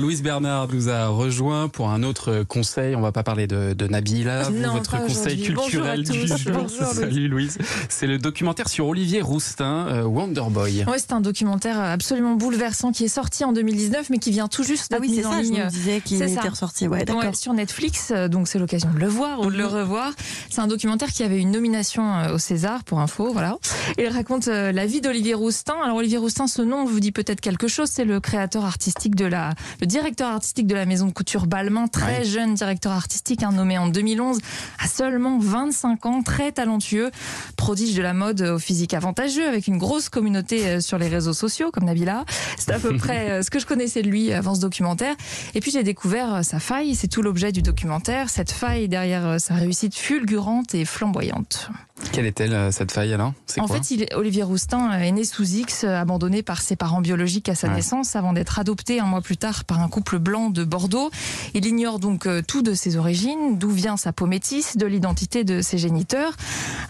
Louise Bernard nous a rejoint pour un autre conseil. On va pas parler de, de Nabila, Non, votre conseil culturel du jour. Bonjour. Salut Louise. C'est le documentaire sur Olivier Roustin, euh, Wonderboy. Ouais, c'est un documentaire absolument bouleversant qui est sorti en 2019, mais qui vient tout juste Ah d'être oui, c'est mis en ça, je ligne. me disais qu'il était ça. ressorti. Ouais, d'accord. Ouais, sur Netflix, euh, donc c'est l'occasion de le voir ou de le Mhm. revoir. C'est un documentaire qui avait une nomination euh, au César pour info, voilà. Il raconte euh, la vie d'Olivier Roustin. Alors Olivier Roustin, ce nom vous dit peut-être quelque chose. C'est le créateur artistique de la, le directeur artistique de la maison de couture Balmain, très Ouais. jeune directeur artistique, hein, nommé en 2011, à seulement 25 ans, très talentueux, prodige de la mode au physique avantageux, avec une grosse communauté euh, sur les réseaux sociaux, comme Nabila. C'est à peu près euh, ce que je connaissais de lui avant ce documentaire. Et puis j'ai découvert euh, sa faille, c'est tout l'objet du documentaire, cette faille derrière euh, sa réussite fulgurante et flamboyante. Quelle est-elle euh, cette faille alors? En quoi? fait, il est- Olivier Roustin est né sous X, euh, abandonné par ses parents biologiques à sa Ouais. naissance, avant d'être adopté un mois plus tard par un couple blanc de Bordeaux. Il ignore donc euh, tout de ses origines, d'où vient sa peau métisse, de l'identité de ses géniteurs.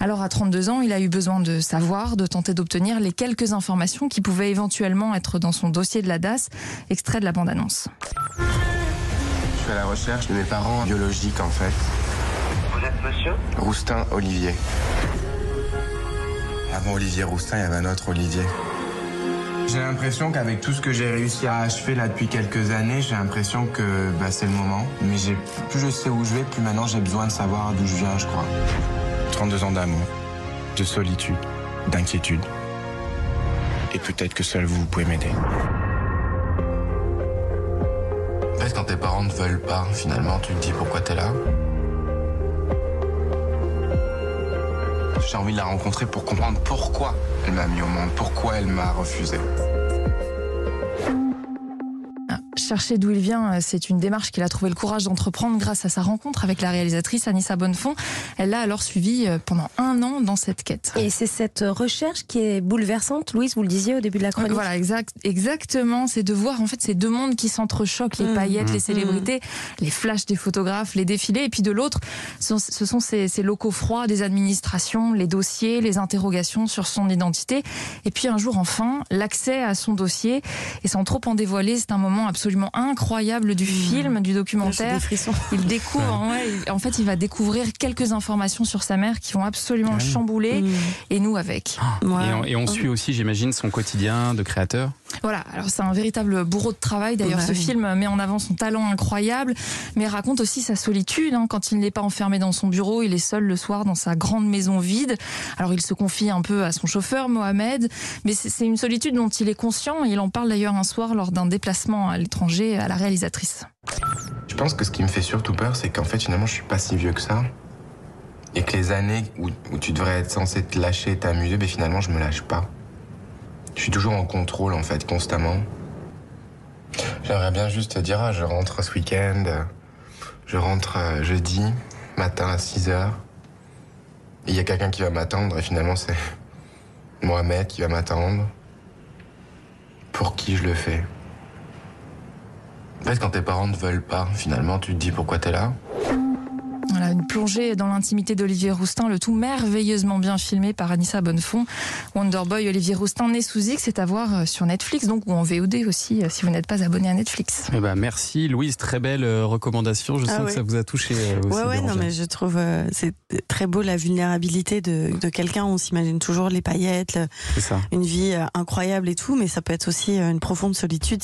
Alors à 32 ans, il a eu besoin de savoir, de tenter d'obtenir les quelques informations qui pouvaient éventuellement être dans son dossier de la DAS, extrait de la bande-annonce. Je suis à la recherche de mes parents biologiques en fait. Vous êtes monsieur? Roustin Olivier. Avant Olivier Roustin, il y avait un autre Olivier. J'ai l'impression qu'avec tout ce que j'ai réussi à achever là depuis quelques années, j'ai l'impression que bah, c'est le moment. Mais plus je sais où je vais, plus maintenant j'ai besoin de savoir d'où je viens, je crois. 32 ans d'amour, de solitude, d'inquiétude. Et peut-être que seul vous, vous pouvez m'aider. En fait, quand tes parents ne veulent pas, finalement, tu te dis pourquoi t'es là? J'ai envie de la rencontrer pour comprendre pourquoi elle m'a mis au monde, pourquoi elle m'a refusé. Chercher d'où il vient, euh, c'est une démarche qu'il a trouvé le courage d'entreprendre grâce à sa rencontre avec la réalisatrice Anissa Bonnefond. Elle l'a alors suivi euh, pendant un an dans cette quête. Et c'est cette recherche qui est bouleversante, Louise, vous le disiez au début de la chronique. Voilà, exact, exactement. C'est de voir en fait ces deux mondes qui s'entrechoquent, les Mmh. paillettes, les célébrités, les flashs des photographes, les défilés, et puis de l'autre, ce sont- ce sont ces, ces locaux froids des administrations, les dossiers, les interrogations sur son identité, et puis un jour enfin l'accès à son dossier. Et sans trop en dévoiler, c'est un moment absolument incroyable du film, du documentaire. des frissons. Il découvre, ouais, en fait, il va découvrir quelques informations sur sa mère qui vont absolument le chambouler, Mmh. et nous avec. Et on, et on suit aussi, j'imagine, son quotidien de créateur. Voilà, alors c'est un véritable bourreau de travail. D'ailleurs, ce oui. film met en avant son talent incroyable, mais raconte aussi sa solitude. hein. Quand il n'est pas enfermé dans son bureau, il est seul le soir dans sa grande maison vide. Alors il se confie un peu à son chauffeur, Mohamed, mais c'est c'est une solitude dont il est conscient. Il en parle d'ailleurs un soir lors d'un déplacement à l'étranger à la réalisatrice. Je pense que ce qui me fait surtout peur, c'est qu'en fait, finalement, je suis pas si vieux que ça. Et que les années où, où tu devrais être censé te lâcher, t'amuser, ben finalement, je me lâche pas. Je suis toujours en contrôle, en fait, constamment. J'aimerais bien juste te dire, ah, je rentre ce week-end, je rentre euh, jeudi, matin à 6 heures. Et il y a quelqu'un qui va m'attendre, et finalement, c'est Mohamed qui va m'attendre. Pour qui je le fais? En fait, quand tes parents ne veulent pas, finalement, tu te dis pourquoi t'es là? Une plongée dans l'intimité d'Olivier Roustin, le tout merveilleusement bien filmé par Anissa Bonnefond. Wonderboy Olivier Roustin né sous X, c'est à voir euh, sur Netflix, donc ou en VOD aussi, euh, si vous n'êtes pas abonné à Netflix. Eh ben, merci Louise, très belle euh, recommandation. Je Ah sens que ça vous a touché aussi. Ouais, ouais, non, mais je trouve euh, c'est très beau la vulnérabilité de, de quelqu'un. On s'imagine toujours les paillettes, le- C'est ça. une vie euh, incroyable et tout, mais ça peut être aussi une profonde solitude